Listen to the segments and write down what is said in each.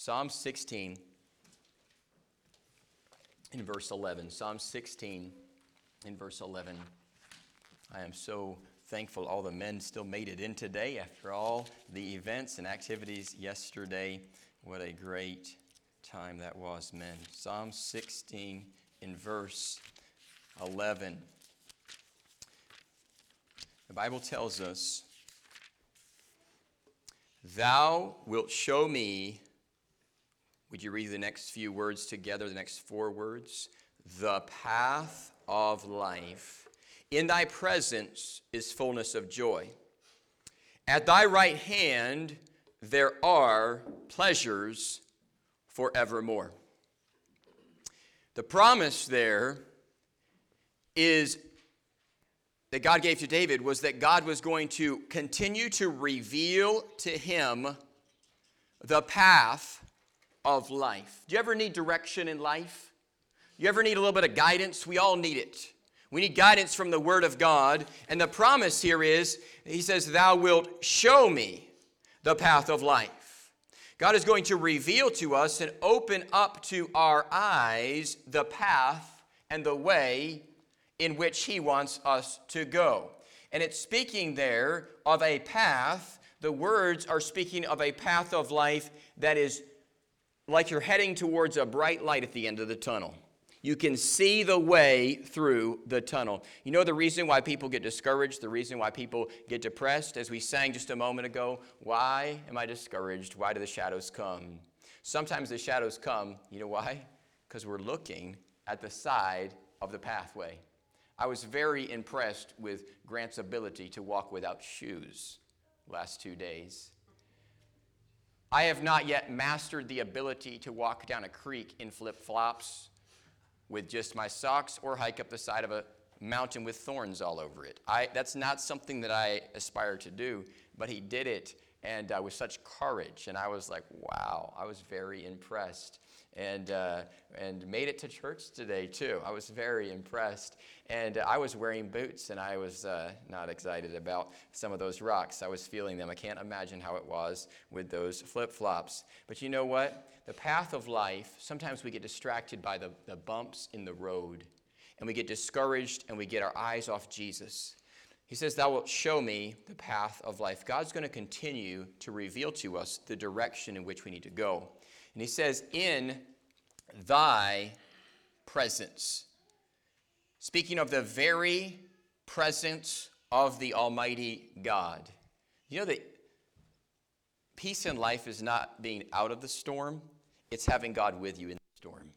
Psalm 16 in verse 11. Psalm 16 in verse 11. I am so thankful all the men still made it in today after all the events and activities yesterday. What a great time that was, men. Psalm 16 in verse 11. The Bible tells us, Thou wilt show me, would you read the next few words together, the next four words? The path of life. In thy presence is fullness of joy. At thy right hand there are pleasures forevermore. The promise there is that God gave to David was that God was going to continue to reveal to him the path of life. Do you ever need direction in life? You ever need a little bit of guidance? We all need it. We need guidance from the Word of God. And the promise here is, He says, Thou wilt show me the path of life. God is going to reveal to us and open up to our eyes the path and the way in which He wants us to go. And it's speaking there of a path. The words are speaking of a path of life that is like you're heading towards a bright light at the end of the tunnel. You can see the way through the tunnel. You know the reason why people get discouraged, the reason why people get depressed, as we sang just a moment ago? Why am I discouraged? Why do the shadows come? Sometimes the shadows come, you know why? Because we're looking at the side of the pathway. I was very impressed with Grant's ability to walk without shoes last two days. I have not yet mastered the ability to walk down a creek in flip flops with just my socks or hike up the side of a mountain with thorns all over it. I, that's not something that I aspire to do, but he did it and uh, with such courage. And I was like, wow, I was very impressed and, uh, and made it to church today too. I was very impressed. And uh, I was wearing boots and I was uh, not excited about some of those rocks. I was feeling them. I can't imagine how it was with those flip flops. But you know what? The path of life, sometimes we get distracted by the, the bumps in the road and we get discouraged and we get our eyes off Jesus. He says, Thou wilt show me the path of life. God's going to continue to reveal to us the direction in which we need to go. And he says, In thy presence. Speaking of the very presence of the Almighty God. You know that peace in life is not being out of the storm, it's having God with you in the storm.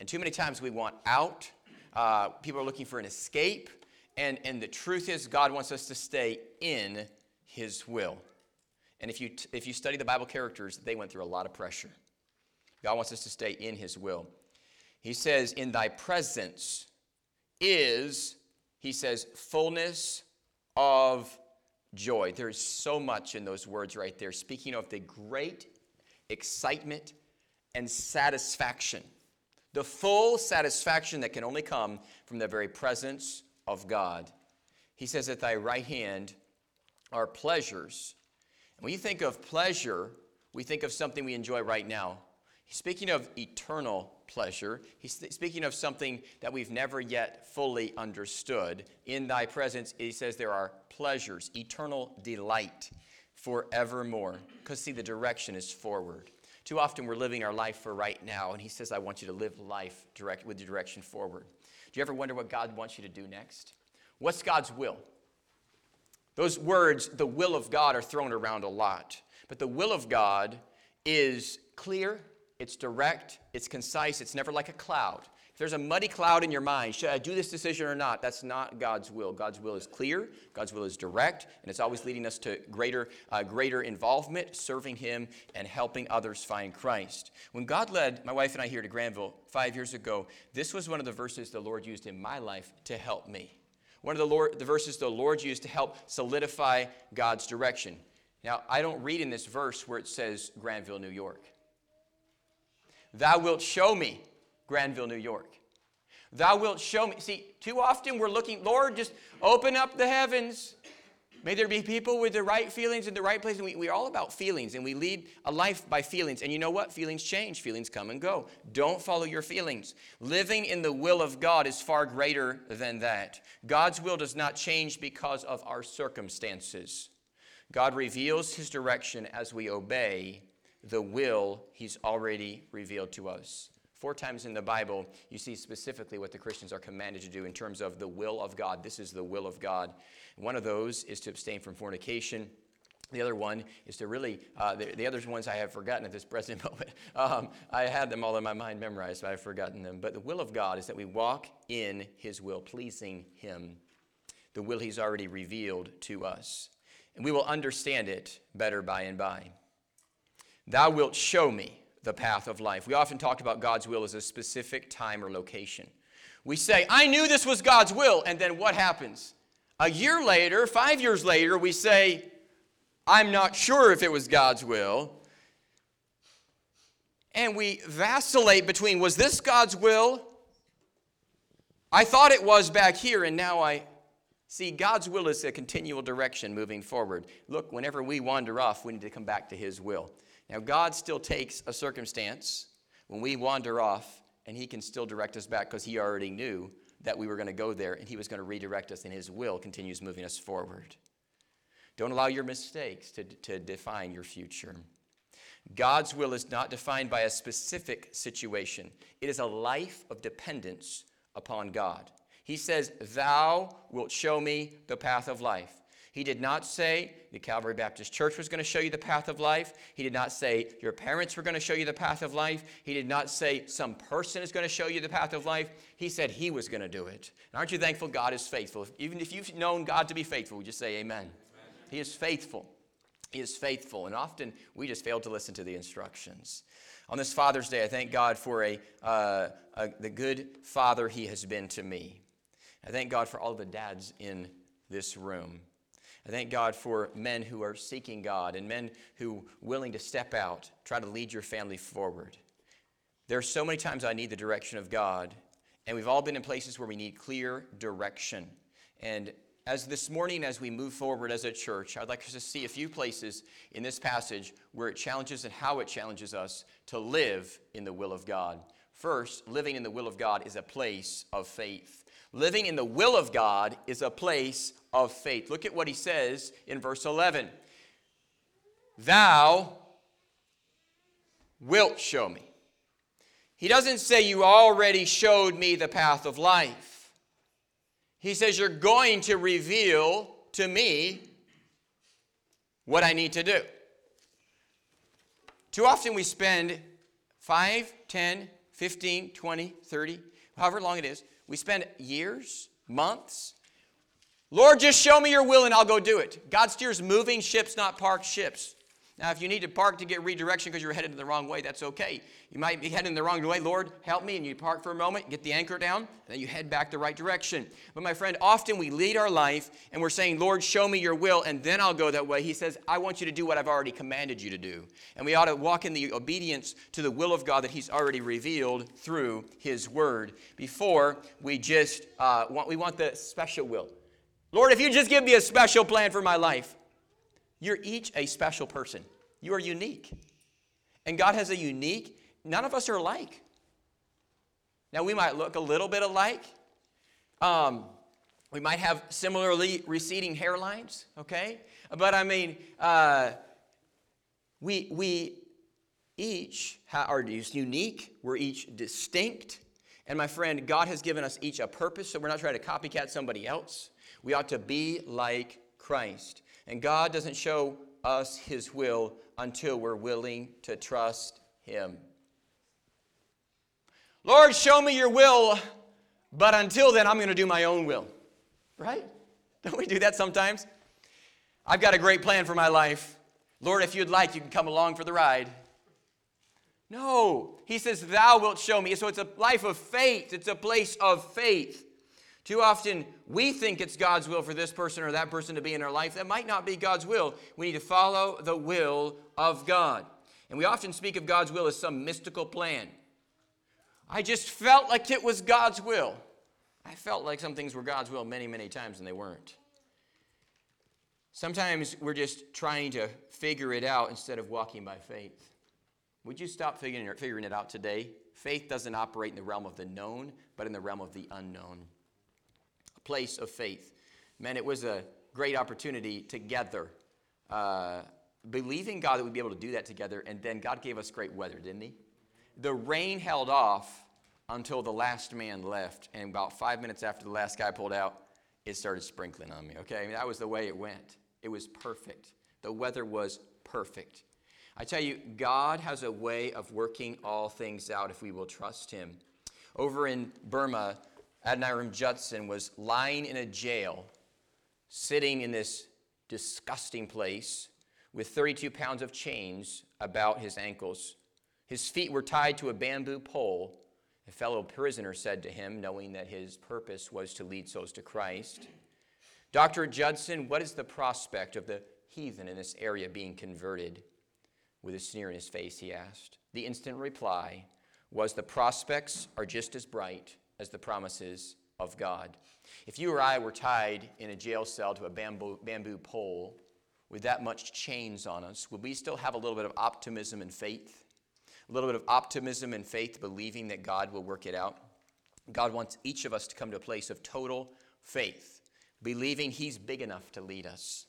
And too many times we want out. Uh, people are looking for an escape. And, and the truth is, God wants us to stay in His will. And if you, if you study the Bible characters, they went through a lot of pressure. God wants us to stay in His will. He says, In thy presence is, he says, fullness of joy. There's so much in those words right there, speaking of the great excitement and satisfaction. The full satisfaction that can only come from the very presence of God. He says, At thy right hand are pleasures. And when you think of pleasure, we think of something we enjoy right now. He's Speaking of eternal pleasure, he's speaking of something that we've never yet fully understood. In thy presence, he says there are pleasures, eternal delight forevermore. Because, see, the direction is forward. Too often we're living our life for right now, and he says, I want you to live life direct, with the direction forward. Do you ever wonder what God wants you to do next? What's God's will? Those words, the will of God, are thrown around a lot. But the will of God is clear, it's direct, it's concise, it's never like a cloud. If there's a muddy cloud in your mind, should I do this decision or not? That's not God's will. God's will is clear, God's will is direct, and it's always leading us to greater, uh, greater involvement, serving Him, and helping others find Christ. When God led my wife and I here to Granville five years ago, this was one of the verses the Lord used in my life to help me. One of the, Lord, the verses the Lord used to help solidify God's direction. Now, I don't read in this verse where it says Granville, New York. Thou wilt show me Granville, New York. Thou wilt show me. See, too often we're looking, Lord, just open up the heavens. May there be people with the right feelings in the right place. And we, we're all about feelings, and we lead a life by feelings. And you know what? Feelings change, feelings come and go. Don't follow your feelings. Living in the will of God is far greater than that. God's will does not change because of our circumstances. God reveals his direction as we obey the will he's already revealed to us. Four times in the Bible, you see specifically what the Christians are commanded to do in terms of the will of God. This is the will of God. One of those is to abstain from fornication. The other one is to really, uh, the, the other ones I have forgotten at this present moment. Um, I had them all in my mind memorized, but I've forgotten them. But the will of God is that we walk in His will, pleasing Him, the will He's already revealed to us. And we will understand it better by and by. Thou wilt show me the path of life. We often talk about God's will as a specific time or location. We say, I knew this was God's will, and then what happens? A year later, five years later, we say, I'm not sure if it was God's will. And we vacillate between, was this God's will? I thought it was back here, and now I see God's will is a continual direction moving forward. Look, whenever we wander off, we need to come back to His will. Now, God still takes a circumstance when we wander off, and He can still direct us back because He already knew that we were going to go there and He was going to redirect us, and His will continues moving us forward. Don't allow your mistakes to, to define your future. God's will is not defined by a specific situation, it is a life of dependence upon God. He says, Thou wilt show me the path of life. He did not say the Calvary Baptist Church was going to show you the path of life. He did not say your parents were going to show you the path of life. He did not say some person is going to show you the path of life. He said he was going to do it. And aren't you thankful God is faithful? Even if you've known God to be faithful, we just say amen. amen. He is faithful. He is faithful. And often we just fail to listen to the instructions. On this Father's Day, I thank God for a, uh, a, the good father he has been to me. I thank God for all the dads in this room. I thank God for men who are seeking God and men who willing to step out, try to lead your family forward. There are so many times I need the direction of God, and we've all been in places where we need clear direction. And as this morning, as we move forward as a church, I'd like us to see a few places in this passage where it challenges and how it challenges us to live in the will of God. First, living in the will of God is a place of faith. Living in the will of God is a place of faith. Look at what he says in verse 11 Thou wilt show me. He doesn't say, You already showed me the path of life. He says, You're going to reveal to me what I need to do. Too often we spend 5, 10, 15, 20, 30, however long it is, we spend years, months, Lord, just show me your will and I'll go do it. God steers moving ships, not parked ships. Now, if you need to park to get redirection because you're headed the wrong way, that's okay. You might be heading the wrong way. Lord, help me. And you park for a moment, get the anchor down, and then you head back the right direction. But my friend, often we lead our life and we're saying, Lord, show me your will, and then I'll go that way. He says, I want you to do what I've already commanded you to do. And we ought to walk in the obedience to the will of God that He's already revealed through His Word before we just uh, want, we want the special will. Lord, if you just give me a special plan for my life, you're each a special person. You are unique. And God has a unique, none of us are alike. Now, we might look a little bit alike. Um, we might have similarly receding hairlines, okay? But I mean, uh, we, we each are unique, we're each distinct. And my friend, God has given us each a purpose, so we're not trying to copycat somebody else. We ought to be like Christ. And God doesn't show us his will until we're willing to trust him. Lord, show me your will, but until then, I'm going to do my own will. Right? Don't we do that sometimes? I've got a great plan for my life. Lord, if you'd like, you can come along for the ride. No, he says, Thou wilt show me. So it's a life of faith, it's a place of faith. Too often, we think it's God's will for this person or that person to be in our life. That might not be God's will. We need to follow the will of God. And we often speak of God's will as some mystical plan. I just felt like it was God's will. I felt like some things were God's will many, many times and they weren't. Sometimes we're just trying to figure it out instead of walking by faith. Would you stop figuring, figuring it out today? Faith doesn't operate in the realm of the known, but in the realm of the unknown. A place of faith. Man, it was a great opportunity together. Uh, believing God that we'd be able to do that together, and then God gave us great weather, didn't He? The rain held off until the last man left, and about five minutes after the last guy pulled out, it started sprinkling on me, okay? I mean, that was the way it went. It was perfect. The weather was perfect. I tell you, God has a way of working all things out if we will trust Him. Over in Burma, Adoniram Judson was lying in a jail, sitting in this disgusting place with 32 pounds of chains about his ankles. His feet were tied to a bamboo pole. A fellow prisoner said to him, knowing that his purpose was to lead souls to Christ, Dr. Judson, what is the prospect of the heathen in this area being converted? With a sneer in his face, he asked. The instant reply was the prospects are just as bright as the promises of God. If you or I were tied in a jail cell to a bamboo, bamboo pole with that much chains on us, would we still have a little bit of optimism and faith? A little bit of optimism and faith, believing that God will work it out? God wants each of us to come to a place of total faith believing He's big enough to lead us.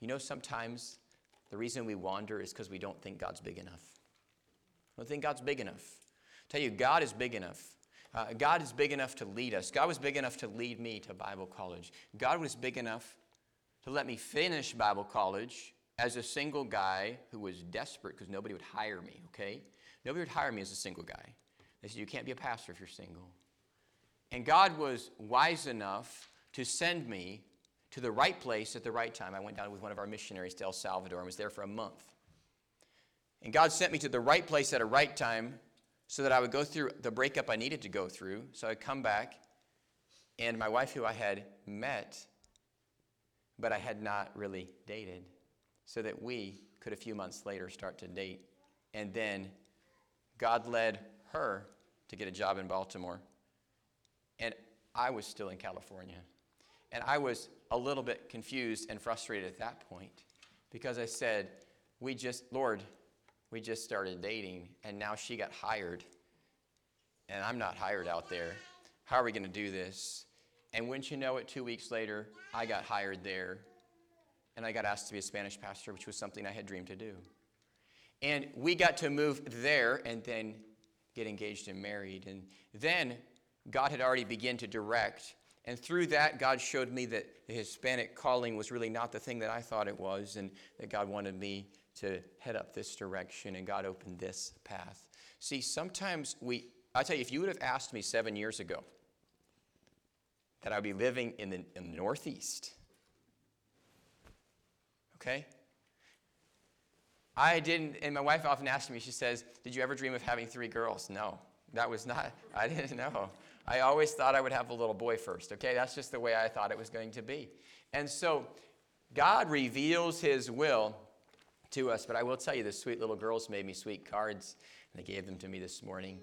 You know, sometimes the reason we wander is because we don't think God's big enough. We don't think God's big enough. I tell you, God is big enough. Uh, God is big enough to lead us. God was big enough to lead me to Bible college. God was big enough to let me finish Bible college as a single guy who was desperate because nobody would hire me, okay? Nobody would hire me as a single guy. They said, You can't be a pastor if you're single. And God was wise enough to send me to the right place at the right time. I went down with one of our missionaries to El Salvador and was there for a month. And God sent me to the right place at a right time so that I would go through the breakup I needed to go through. So I'd come back, and my wife, who I had met, but I had not really dated, so that we could a few months later start to date. And then God led her to get a job in Baltimore. And I was still in California. And I was a little bit confused and frustrated at that point because I said, We just, Lord, we just started dating and now she got hired and I'm not hired out there. How are we going to do this? And wouldn't you know it, two weeks later, I got hired there and I got asked to be a Spanish pastor, which was something I had dreamed to do. And we got to move there and then get engaged and married. And then God had already begun to direct and through that, God showed me that the Hispanic calling was really not the thing that I thought it was, and that God wanted me to head up this direction, and God opened this path. See, sometimes we, I tell you, if you would have asked me seven years ago that I'd be living in the, in the Northeast, okay? I didn't, and my wife often asks me, she says, Did you ever dream of having three girls? No, that was not, I didn't know. I always thought I would have a little boy first, okay? That's just the way I thought it was going to be. And so God reveals his will to us, but I will tell you, the sweet little girls made me sweet cards, and they gave them to me this morning.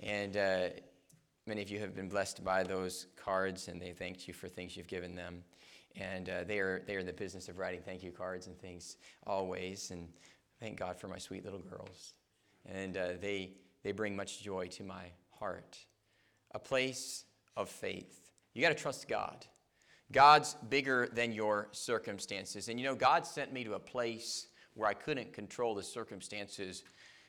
And uh, many of you have been blessed by those cards, and they thanked you for things you've given them. And uh, they, are, they are in the business of writing thank you cards and things always. And thank God for my sweet little girls. And uh, they, they bring much joy to my heart a place of faith. You got to trust God. God's bigger than your circumstances. And you know, God sent me to a place where I couldn't control the circumstances.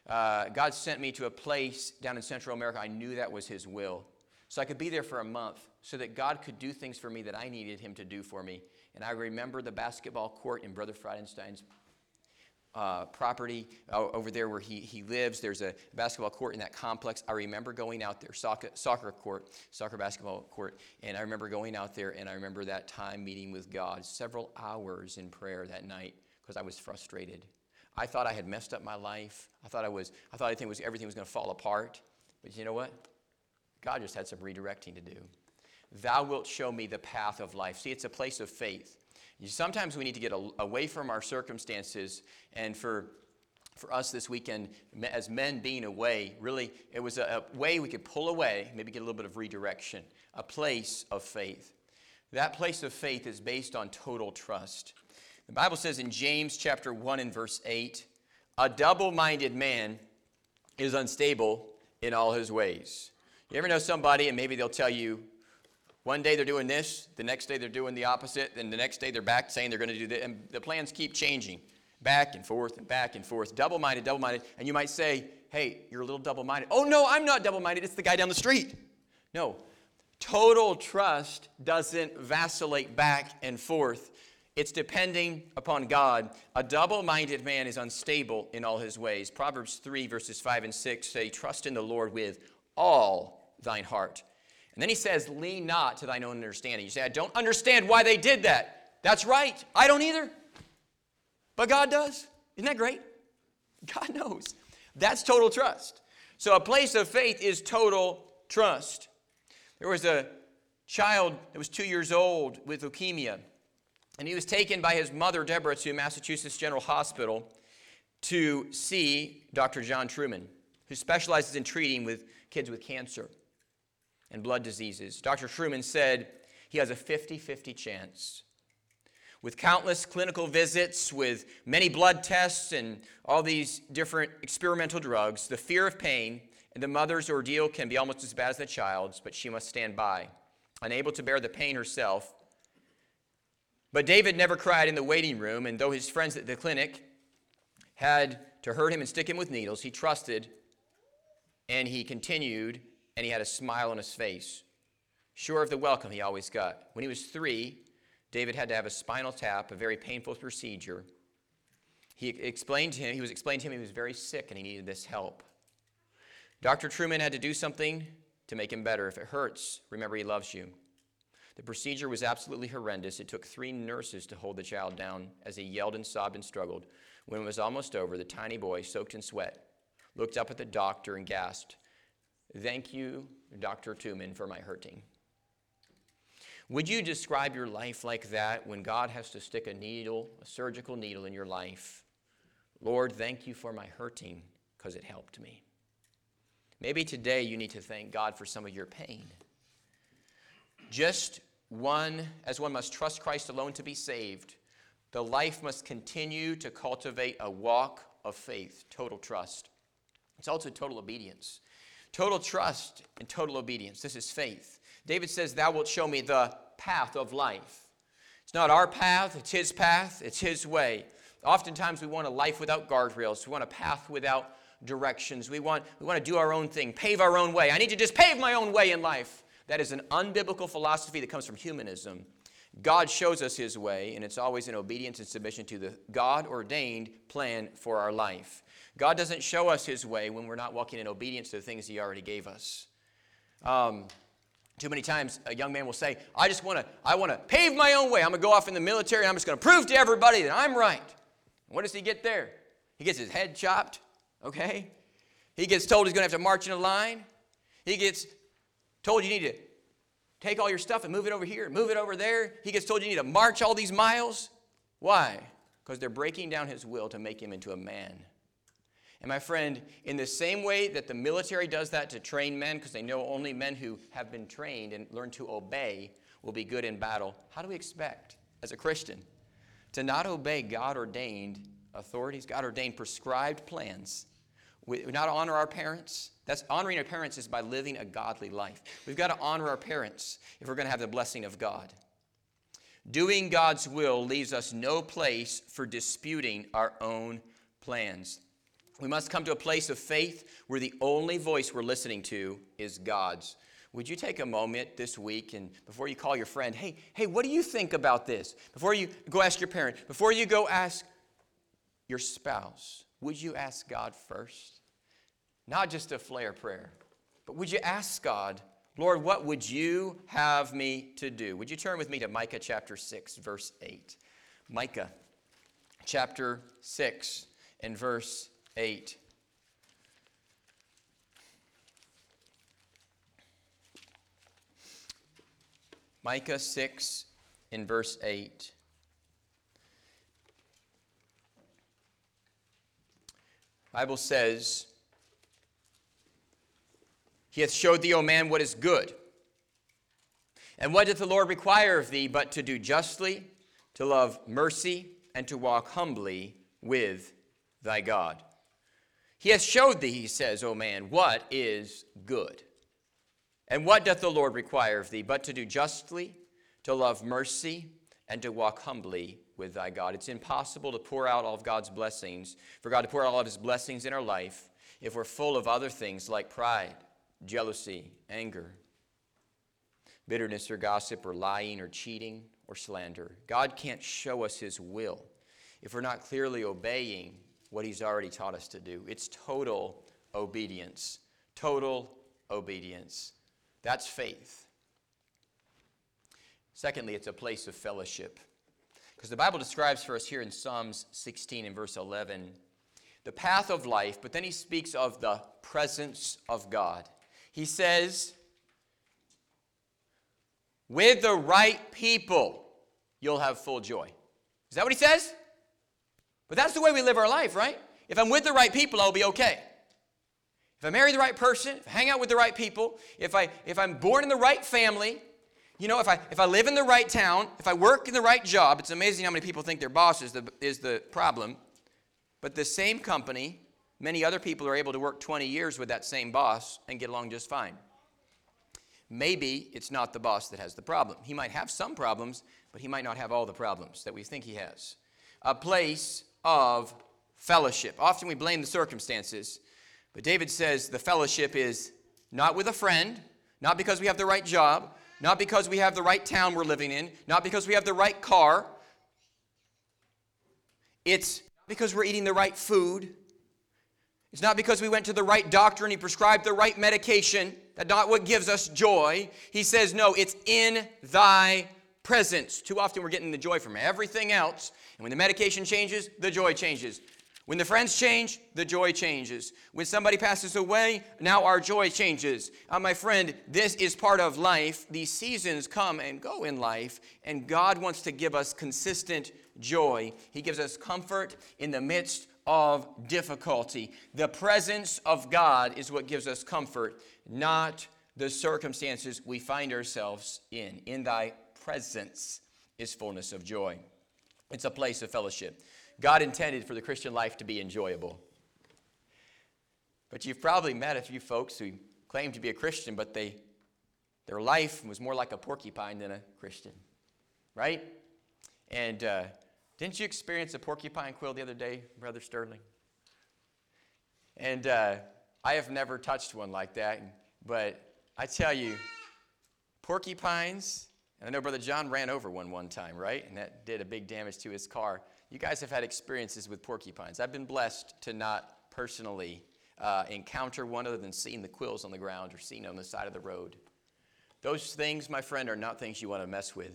Uh, God sent me to a place down in Central America. I knew that was His will. So I could be there for a month so that God could do things for me that I needed Him to do for me. And I remember the basketball court in Brother Friedenstein's uh, property uh, over there where he, he lives. There's a basketball court in that complex. I remember going out there, soccer, soccer court, soccer basketball court, and I remember going out there and I remember that time meeting with God, several hours in prayer that night because I was frustrated. I thought I had messed up my life. I thought I was, I thought everything was, everything was going to fall apart. But you know what? God just had some redirecting to do. Thou wilt show me the path of life. See, it's a place of faith. Sometimes we need to get away from our circumstances, and for for us this weekend, as men being away, really, it was a, a, way we could pull away, maybe get a little bit of redirection, a place of faith. That place of faith is based on total trust. The Bible says in James chapter 1 and verse 8, a double-minded man is unstable in all his ways. You ever know somebody and maybe they'll tell you one day they're doing this, the next day they're doing the opposite, and the next day they're back saying they're going to do this, and the plans keep changing back and forth and back and forth, double minded, double minded. And you might say, hey, you're a little double minded. Oh, no, I'm not double minded. It's the guy down the street. No, total trust doesn't vacillate back and forth. It's depending upon God. A double minded man is unstable in all his ways. Proverbs 3, verses 5 and 6 say, Trust in the Lord with all thine heart and then he says, Lean not to thine own understanding. You say, I don't understand why they did that. That's right. I don't either. But God does. Isn't that great? God knows. That's total trust. So a place of faith is total trust. There was a child that was two years old with leukemia, and he was taken by his mother, Deborah, to Massachusetts General Hospital to see Dr. John Truman, who specializes in treating with kids with cancer and blood diseases. Dr. Truman said he has a 50 50 chance. With countless clinical visits, with many blood tests, and all these different experimental drugs, the fear of pain and the mother's ordeal can be almost as bad as the child's, but she must stand by, unable to bear the pain herself. But David never cried in the waiting room, and though his friends at the clinic had to hurt him and stick him with needles, he trusted and he continued and he had a smile on his face, sure of the welcome he always got. When he was three, David had to have a spinal tap, a very painful procedure. He explained to him, he was explained to him he was very sick and he needed this help. Dr. Truman had to do something to make him better. If it hurts, remember he loves you. The procedure was absolutely horrendous. It took three nurses to hold the child down as he yelled and sobbed and struggled. When it was almost over, the tiny boy, soaked in sweat, looked up at the doctor and gasped, Thank you, Dr. Truman, for my hurting. Would you describe your life like that when God has to stick a needle, a surgical needle in your life? Lord, thank you for my hurting because it helped me. Maybe today you need to thank God for some of your pain. Just one, as one must trust Christ alone to be saved, the life must continue to cultivate a walk of faith, total trust. It's also total obedience. Total trust and total obedience. This is faith. David says, Thou wilt show me the path of life. It's not our path, it's His path, it's His way. Oftentimes we want a life without guardrails, we want a path without directions. We want, we want to do our own thing, pave our own way. I need to just pave my own way in life. That is an unbiblical philosophy that comes from humanism. God shows us His way, and it's always in obedience and submission to the God ordained plan for our life. God doesn't show us His way when we're not walking in obedience to the things He already gave us. Um, too many times a young man will say, I just want to I want to pave my own way. I'm going to go off in the military I'm just going to prove to everybody that I'm right. And what does he get there? He gets his head chopped, okay? He gets told he's going to have to march in a line. He gets told you need to take all your stuff and move it over here move it over there. He gets told you need to march all these miles. Why? Because they're breaking down his will to make him into a man. And my friend, in the same way that the military does that to train men, because they know only men who have been trained and learn to obey will be good in battle, how do we expect, as a Christian, to not obey God ordained authorities, God ordained prescribed plans? We not honor our parents. That's honoring our parents is by living a godly life. We've got to honor our parents if we're going to have the blessing of God. Doing God's will leaves us no place for disputing our own plans. We must come to a place of faith where the only voice we're listening to is God's. Would you take a moment this week and before you call your friend, hey, hey, what do you think about this? Before you go ask your parent, before you go ask your spouse, would you ask God first? Not just a flare prayer, but would you ask God, Lord, what would you have me to do? Would you turn with me to Micah chapter 6, verse 8? Micah chapter 6 and verse 8. Micah 6 in verse 8. Bible says, He hath showed thee, O man, what is good. And what doth the Lord require of thee but to do justly, to love mercy, and to walk humbly with thy God. He has showed thee, he says, O man, what is good. And what doth the Lord require of thee but to do justly, to love mercy, and to walk humbly with thy God? It's impossible to pour out all of God's blessings, for God to pour out all of his blessings in our life, if we're full of other things like pride, jealousy, anger, bitterness, or gossip, or lying, or cheating, or slander. God can't show us his will if we're not clearly obeying what he's already taught us to do. It's total obedience. Total obedience. That's faith. Secondly, it's a place of fellowship. Because the Bible describes for us here in Psalms 16 and verse 11 the path of life, but then he speaks of the presence of God. He says, with the right people, you'll have full joy. Is that what he says? But that's the way we live our life, right? If I'm with the right people, I'll be okay. If I marry the right person, if I hang out with the right people, if, I, if I'm born in the right family, you know, if I, if I live in the right town, if I work in the right job, it's amazing how many people think their boss is the, is the problem. But the same company, many other people are able to work 20 years with that same boss and get along just fine. Maybe it's not the boss that has the problem. He might have some problems, but he might not have all the problems that we think he has. A place of fellowship. Often we blame the circumstances, but David says the fellowship is not with a friend, not because we have the right job, not because we have the right town we're living in, not because we have the right car. It's because we're eating the right food. It's not because we went to the right doctor and he prescribed the right medication. That's not what gives us joy. He says, no, it's in thy presence. Too often we're getting the joy from everything else. And when the medication changes, the joy changes. When the friends change, the joy changes. When somebody passes away, now our joy changes. Uh, my friend, this is part of life. These seasons come and go in life, and God wants to give us consistent joy. He gives us comfort in the midst of difficulty. The presence of God is what gives us comfort, not the circumstances we find ourselves in. In thy presence is fullness of joy. It's a place of fellowship. God intended for the Christian life to be enjoyable. But you've probably met a few folks who claim to be a Christian, but they, their life was more like a porcupine than a Christian, right? And uh, didn't you experience a porcupine quill the other day, Brother Sterling? And uh, I have never touched one like that, but I tell you, porcupines, and I know Brother John ran over one one time, right? And that did a big damage to his car. You guys have had experiences with porcupines. I've been blessed to not personally uh, encounter one other than seeing the quills on the ground or seeing them on the side of the road. Those things, my friend, are not things you want to mess with.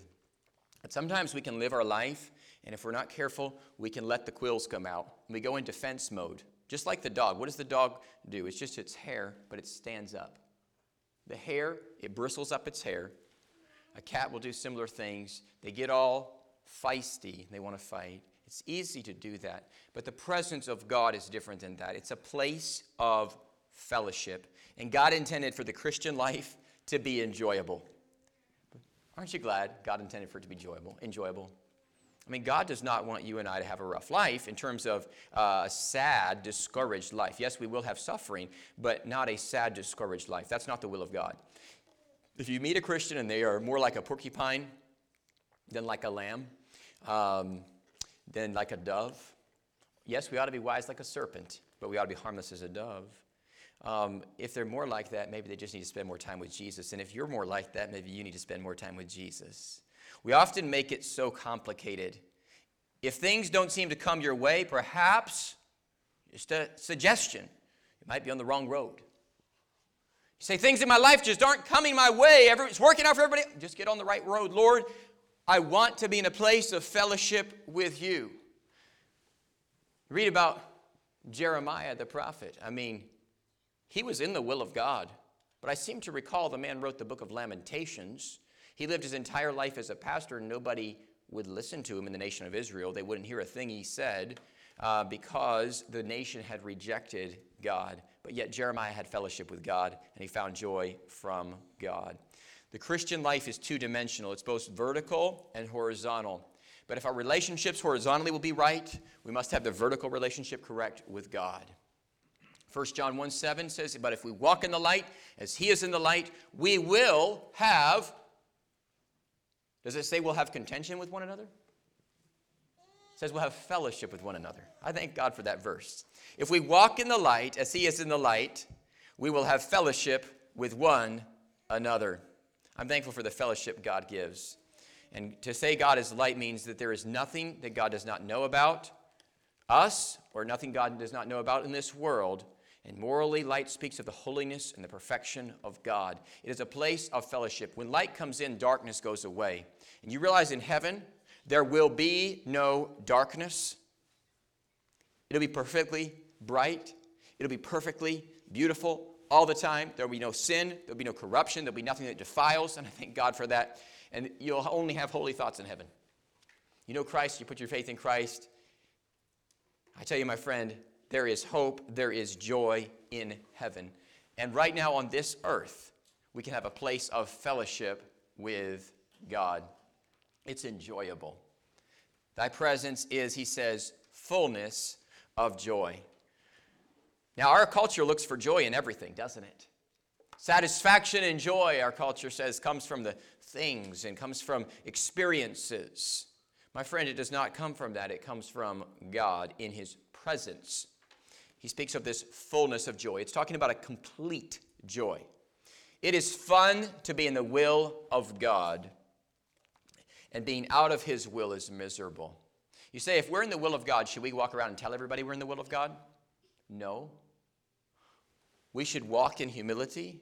But sometimes we can live our life, and if we're not careful, we can let the quills come out. We go into defense mode, just like the dog. What does the dog do? It's just its hair, but it stands up. The hair, it bristles up its hair. A cat will do similar things. They get all feisty, they want to fight. It's easy to do that. But the presence of God is different than that. It's a place of fellowship. And God intended for the Christian life to be enjoyable. Aren't you glad God intended for it to be enjoyable? Enjoyable. I mean, God does not want you and I to have a rough life in terms of uh, a sad, discouraged life. Yes, we will have suffering, but not a sad, discouraged life. That's not the will of God. If you meet a Christian and they are more like a porcupine than like a lamb, um, than like a dove. Yes, we ought to be wise like a serpent, but we ought to be harmless as a dove. Um, if they're more like that, maybe they just need to spend more time with Jesus. And if you're more like that, maybe you need to spend more time with Jesus. We often make it so complicated. If things don't seem to come your way, perhaps, just a suggestion, you might be on the wrong road. Say, things in my life just aren't coming my way. It's working out for everybody. Just get on the right road. Lord, I want to be in a place of fellowship with you. Read about Jeremiah the prophet. I mean, he was in the will of God, but I seem to recall the man wrote the book of Lamentations. He lived his entire life as a pastor, and nobody would listen to him in the nation of Israel. They wouldn't hear a thing he said uh, because the nation had rejected God. But yet Jeremiah had fellowship with God, and he found joy from God. The Christian life is two dimensional, it's both vertical and horizontal. But if our relationships horizontally will be right, we must have the vertical relationship correct with God. 1 John 1 7 says, But if we walk in the light as he is in the light, we will have. Does it say we'll have contention with one another? Says we'll have fellowship with one another. I thank God for that verse. If we walk in the light as he is in the light, we will have fellowship with one another. I'm thankful for the fellowship God gives. And to say God is light means that there is nothing that God does not know about us or nothing God does not know about in this world. And morally, light speaks of the holiness and the perfection of God. It is a place of fellowship. When light comes in, darkness goes away. And you realize in heaven, there will be no darkness. It'll be perfectly bright. It'll be perfectly beautiful all the time. There'll be no sin. There'll be no corruption. There'll be nothing that defiles. And I thank God for that. And you'll only have holy thoughts in heaven. You know Christ, you put your faith in Christ. I tell you, my friend, there is hope, there is joy in heaven. And right now on this earth, we can have a place of fellowship with God. It's enjoyable. Thy presence is, he says, fullness of joy. Now, our culture looks for joy in everything, doesn't it? Satisfaction and joy, our culture says, comes from the things and comes from experiences. My friend, it does not come from that. It comes from God in His presence. He speaks of this fullness of joy. It's talking about a complete joy. It is fun to be in the will of God, and being out of His will is miserable. You say, if we're in the will of God, should we walk around and tell everybody we're in the will of God? No. We should walk in humility.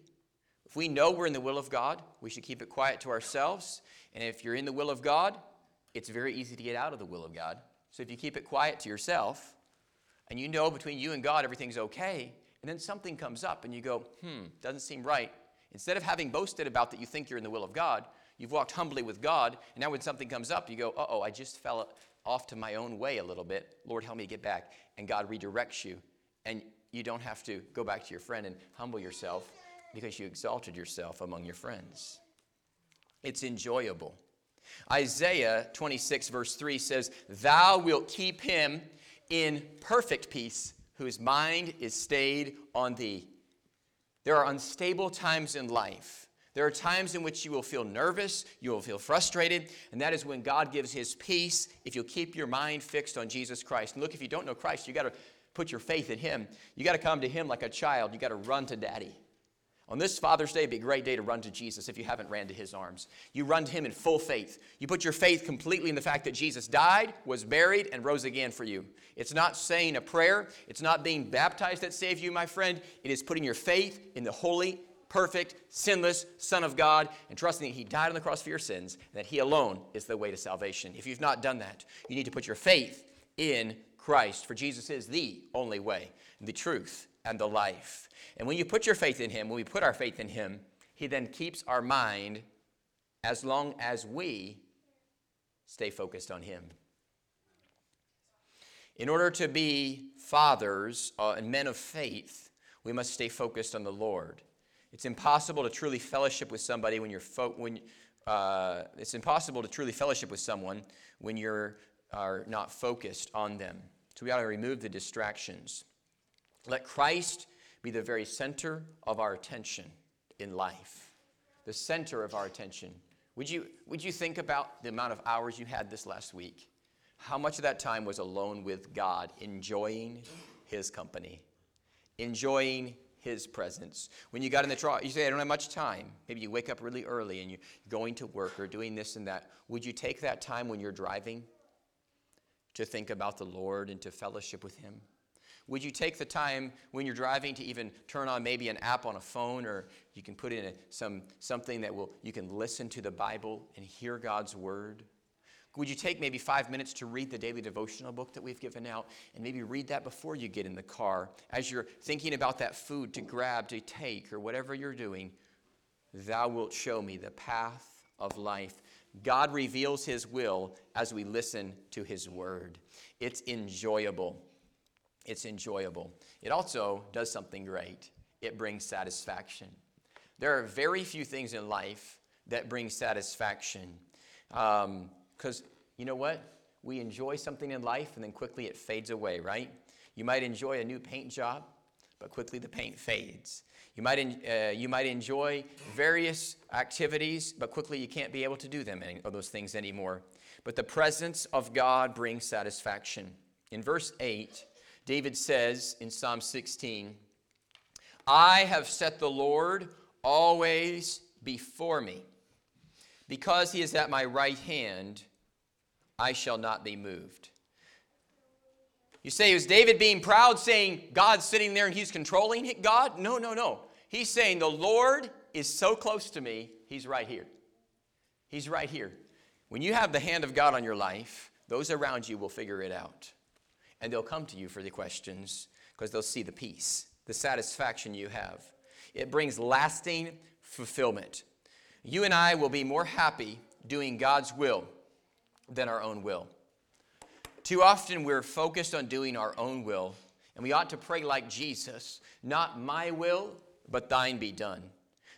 If we know we're in the will of God, we should keep it quiet to ourselves. And if you're in the will of God, it's very easy to get out of the will of God. So if you keep it quiet to yourself, and you know between you and God everything's okay, and then something comes up and you go, hmm, doesn't seem right. Instead of having boasted about that you think you're in the will of God, you've walked humbly with God, and now when something comes up, you go, uh oh, I just fell off to my own way a little bit. Lord, help me get back. And God redirects you, and you don't have to go back to your friend and humble yourself because you exalted yourself among your friends. It's enjoyable. Isaiah 26, verse 3 says, Thou wilt keep him in perfect peace whose mind is stayed on thee. There are unstable times in life. There are times in which you will feel nervous, you will feel frustrated, and that is when God gives his peace if you'll keep your mind fixed on Jesus Christ. And look, if you don't know Christ, you got to put your faith in Him. You got to come to Him like a child. You got to run to Daddy. On this Father's Day, it'd be a great day to run to Jesus if you haven't ran to his arms. You run to him in full faith. You put your faith completely in the fact that Jesus died, was buried, and rose again for you. It's not saying a prayer, it's not being baptized that saves you, my friend. It is putting your faith in the holy, perfect, sinless Son of God and trusting that he died on the cross for your sins and that he alone is the way to salvation. If you've not done that, you need to put your faith in Christ, for Jesus is the only way, the truth, and the life. And when you put your faith in Him, when we put our faith in Him, He then keeps our mind as long as we stay focused on Him. In order to be fathers uh, and men of faith, we must stay focused on the Lord. It's impossible to truly fellowship with somebody when you're fo- when uh, it's impossible to truly fellowship with someone when you're are not focused on them. So we ought to remove the distractions. Let Christ be the very center of our attention in life, the center of our attention. Would you, would you think about the amount of hours you had this last week? How much of that time was alone with God, enjoying His company, enjoying His presence? When you got in the truck, you say, I don't have much time. Maybe you wake up really early and you're going to work or doing this and that. Would you take that time when you're driving to think about the Lord and to fellowship with Him? Would you take the time when you're driving to even turn on maybe an app on a phone or you can put in a, some, something that will, you can listen to the Bible and hear God's Word? Would you take maybe five minutes to read the daily devotional book that we've given out and maybe read that before you get in the car as you're thinking about that food to grab, to take, or whatever you're doing? Thou wilt show me the path of life. God reveals His will as we listen to His word. It's enjoyable. It's enjoyable. It also does something great. It brings satisfaction. There are very few things in life that bring satisfaction. Um, Because you know what? we enjoy something in life and then quickly it fades away, right? You might enjoy a new paint job, but quickly the paint fades. You might, uh, you might enjoy various activities, but quickly you can't be able to do them, any, of those things anymore. But the presence of God brings satisfaction. In verse 8, David says in Psalm 16, I have set the Lord always before me. Because he is at my right hand, I shall not be moved. You say, is David being proud, saying God's sitting there and he's controlling God? No, no, no. He's saying the Lord is so close to me, he's right here. He's right here. When you have the hand of God on your life, those around you will figure it out. And they'll come to you for the questions because they'll see the peace, the satisfaction you have. It brings lasting fulfillment. You and I will be more happy doing God's will than our own will. Too often we're focused on doing our own will, and we ought to pray like Jesus not my will, but thine be done.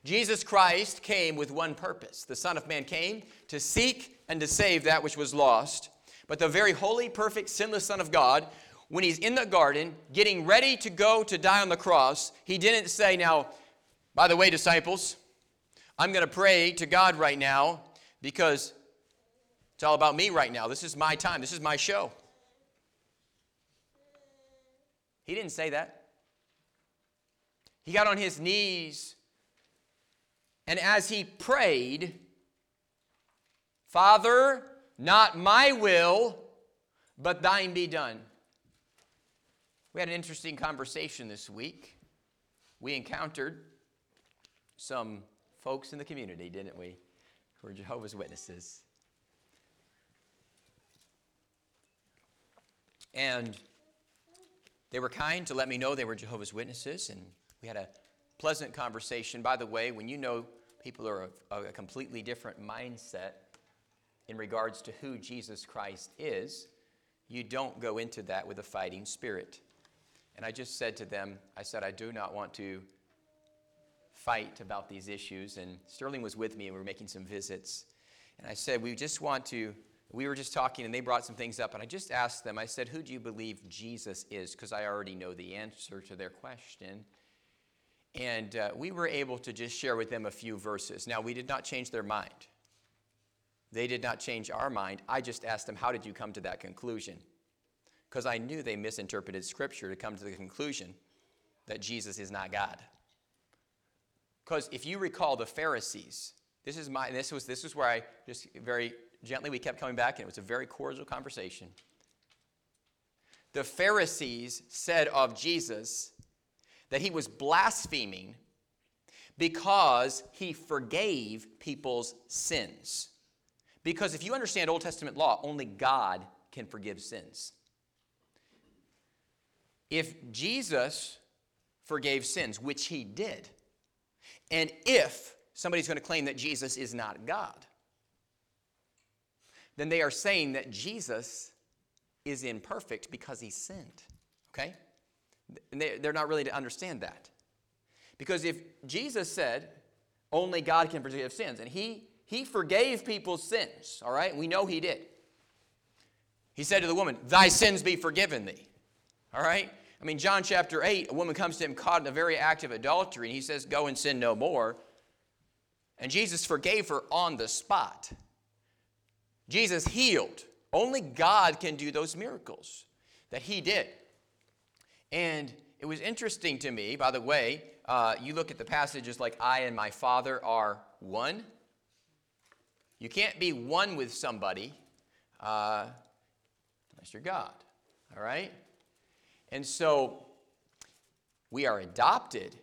Jesus Christ came with one purpose. The Son of Man came to seek and to save that which was lost. But the very holy, perfect, sinless Son of God, when he's in the garden getting ready to go to die on the cross, he didn't say, Now, by the way, disciples, I'm going to pray to God right now because it's all about me right now. This is my time, this is my show. He didn't say that. He got on his knees, and as he prayed, Father, not my will, but thine be done. We had an interesting conversation this week. We encountered some folks in the community, didn't we, who are Jehovah's Witnesses. And they were kind to let me know they were Jehovah's Witnesses, and we had a pleasant conversation. By the way, when you know people are a completely different mindset in regards to who Jesus Christ is, you don't go into that with a fighting spirit. And I just said to them, I said, I do not want to fight about these issues. And Sterling was with me, and we were making some visits. And I said, We just want to we were just talking and they brought some things up and i just asked them i said who do you believe jesus is? Because i already know the answer to their question. And uh, we were able to just share with them a few verses. Now we did not change their mind. They did not change our mind. I just asked them how did you come to that conclusion? Because i knew they misinterpreted scripture to come to the conclusion that jesus is not god. Because if you recall the pharisees this is my this was this is where i just very gently, we kept coming back, and it was a very cordial conversation. The Pharisees said of Jesus that he was blaspheming because he forgave people's sins. Because if you understand Old Testament law, only God can forgive sins. If Jesus forgave sins, which he did, and if somebody's going to claim that Jesus is not God, then they are saying that Jesus is imperfect because he sinned. Okay? They, they're not really to understand that. Because if Jesus said, only God can forgive sins, and he, he forgave people's sins, all right? We know he did. He said to the woman, Thy sins be forgiven thee. All right? I mean, John chapter 8, a woman comes to him caught in a very act of adultery, and he says, Go and sin no more. And Jesus forgave her on the spot. Jesus healed. Only God can do those miracles that he did. And it was interesting to me, by the way, uh, you look at the passages like, I and my Father are one. You can't be one with somebody uh, unless you're God, all right? And so we are adopted,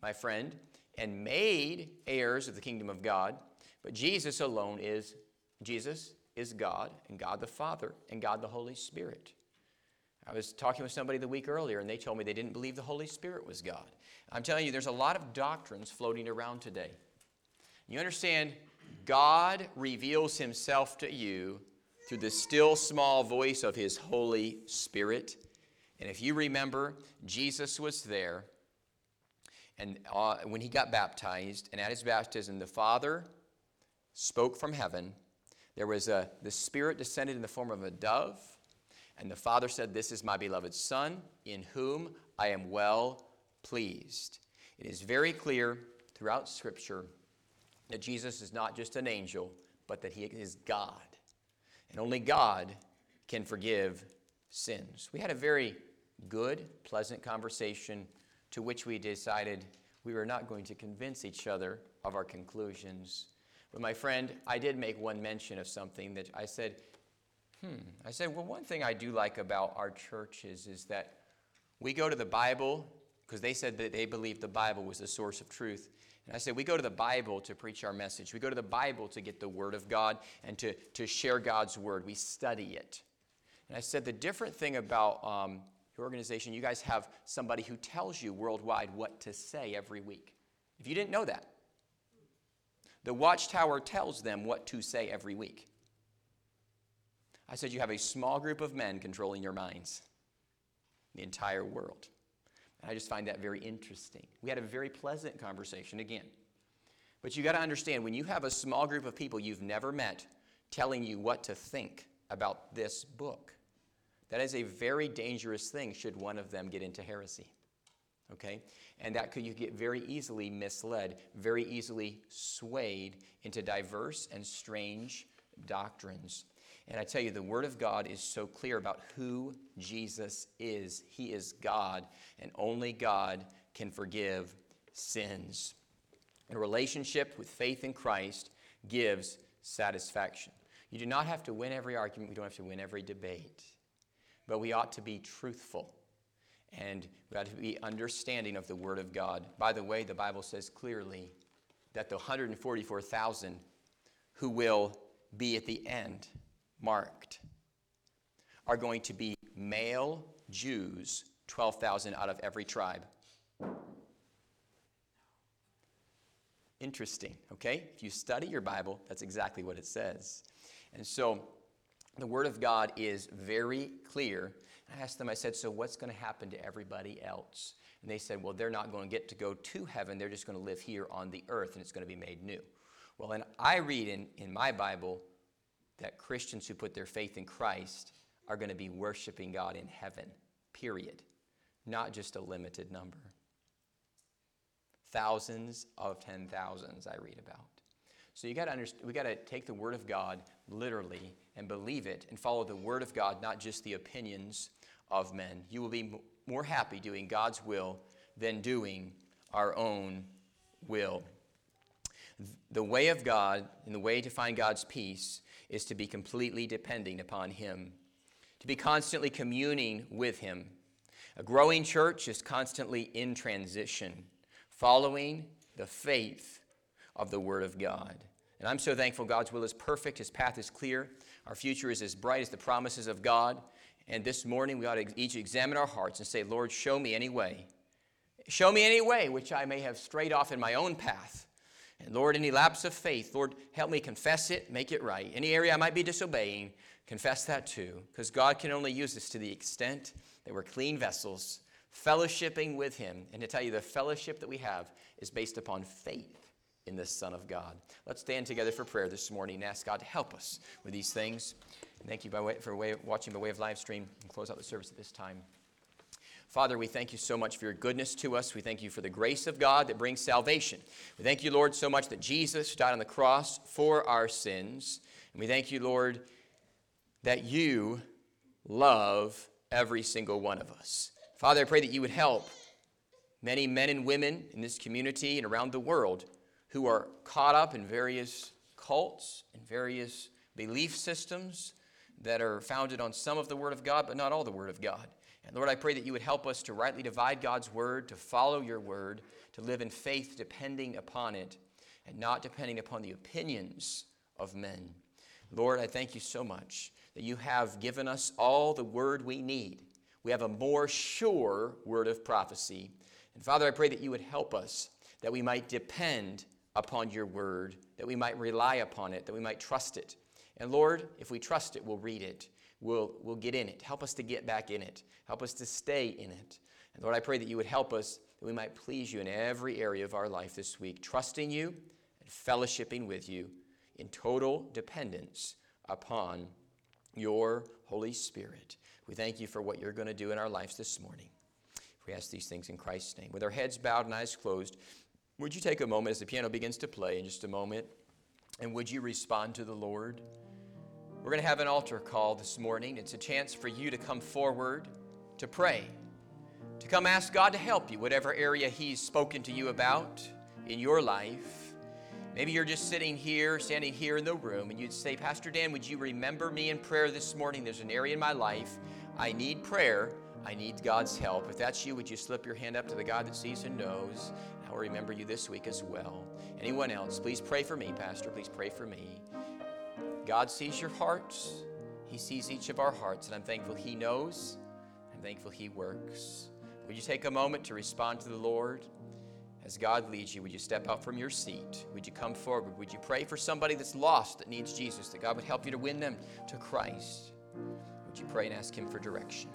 my friend, and made heirs of the kingdom of God, but Jesus alone is Jesus is God and God the Father and God the Holy Spirit. I was talking with somebody the week earlier and they told me they didn't believe the Holy Spirit was God. I'm telling you, there's a lot of doctrines floating around today. You understand, God reveals himself to you through the still small voice of his Holy Spirit. And if you remember, Jesus was there and uh, when he got baptized, and at his baptism, the Father spoke from heaven there was a, the Spirit descended in the form of a dove, and the Father said, This is my beloved Son, in whom I am well pleased. It is very clear throughout Scripture that Jesus is not just an angel, but that he is God. And only God can forgive sins. We had a very good, pleasant conversation to which we decided we were not going to convince each other of our conclusions. But my friend, I did make one mention of something that I said, hmm. I said, well, one thing I do like about our churches is that we go to the Bible because they said that they believed the Bible was the source of truth. And I said, we go to the Bible to preach our message. We go to the Bible to get the Word of God and to, to share God's Word. We study it. And I said, the different thing about um, your organization, you guys have somebody who tells you worldwide what to say every week. If you didn't know that, the Watchtower tells them what to say every week. I said, you have a small group of men controlling your minds, the entire world. And I just find that very interesting. We had a very pleasant conversation again. But you got to understand when you have a small group of people you've never met telling you what to think about this book, that is a very dangerous thing should one of them get into heresy. Okay? And that could you get very easily misled, very easily swayed into diverse and strange doctrines. And I tell you, the Word of God is so clear about who Jesus is. He is God, and only God can forgive sins. And a relationship with faith in Christ gives satisfaction. You do not have to win every argument, we don't have to win every debate, but we ought to be truthful. And we ought to be understanding of the Word of God. By the way, the Bible says clearly that the 144,000 who will be at the end marked are going to be male Jews, 12,000 out of every tribe. Interesting, okay? If you study your Bible, that's exactly what it says. And so the Word of God is very clear. I asked them, I said, so what's going to happen to everybody else? And they said, well, they're not going to get to go to heaven. They're just going to live here on the earth and it's going to be made new. Well, and I read in, in my Bible that Christians who put their faith in Christ are going to be worshiping God in heaven, period. Not just a limited number. Thousands of ten thousands I read about. So you got to understand, we got to take the Word of God literally and believe it and follow the Word of God, not just the opinions of men. You will be more happy doing God's will than doing our own will. The way of God and the way to find God's peace is to be completely depending upon Him, to be constantly communing with Him. A growing church is constantly in transition, following the faith of the Word of God. And I'm so thankful God's will is perfect, His path is clear, our future is as bright as the promises of God. And this morning we ought to each examine our hearts and say, Lord, show me any way. Show me any way which I may have strayed off in my own path and Lord, any lapse of faith, Lord, help me confess it, make it right. Any area I might be disobeying, confess that too. Because God can only use us to the extent that we're clean vessels, fellowshipping with Him. And to tell you, the fellowship that we have is based upon faith in the Son of God. Let's stand together for prayer this morning and ask God to help us with these things. Thank you by way, for way, watching by way of live stream and close out the service at this time. Father, we thank you so much for your goodness to us. We thank you for the grace of God that brings salvation. We thank you, Lord, so much that Jesus died on the cross for our sins. And we thank you, Lord, that you love every single one of us. Father, I pray that you would help many men and women in this community and around the world who are caught up in various cults and various belief systems that are founded on some of the Word of God, but not all the Word of God. And Lord, I pray that you would help us to rightly divide God's word, to follow your word, to live in faith depending upon it, and not depending upon the opinions of men. Lord, I thank you so much that you have given us all the word we need. We have a more sure word of prophecy. And Father, I pray that you would help us, that we might depend upon your word, that we might rely upon it, that we might trust it. And Lord, if we trust it, we'll read it we'll, we'll get in it. Help us to get back in it. Help us to stay in it. And Lord, I pray that you would help us that we might please you in every area of our life this week, trusting you and fellowshipping with you in total dependence upon your Holy Spirit. We thank you for what you're going to do in our lives this morning. We ask these things in Christ's name. With our heads bowed and eyes closed, would you take a moment as the piano begins to play in just a moment? And would you respond to the Lord? We're going to have an altar call this morning. It's a chance for you to come forward to pray, to come ask God to help you, whatever area He's spoken to you about in your life. Maybe you're just sitting here, standing here in the room, and you'd say, Pastor Dan, would you remember me in prayer this morning? There's an area in my life I need prayer. I need God's help. If that's you, would you slip your hand up to the God that sees and knows? I will remember you this week as well. Anyone else, please pray for me, Pastor. Please pray for me. God sees your hearts. He sees each of our hearts, and I'm thankful He knows. I'm thankful He works. Would you take a moment to respond to the Lord? As God leads you, would you step out from your seat? Would you come forward? Would you pray for somebody that's lost that needs Jesus, that God would help you to win them to Christ? Would you pray and ask Him for direction?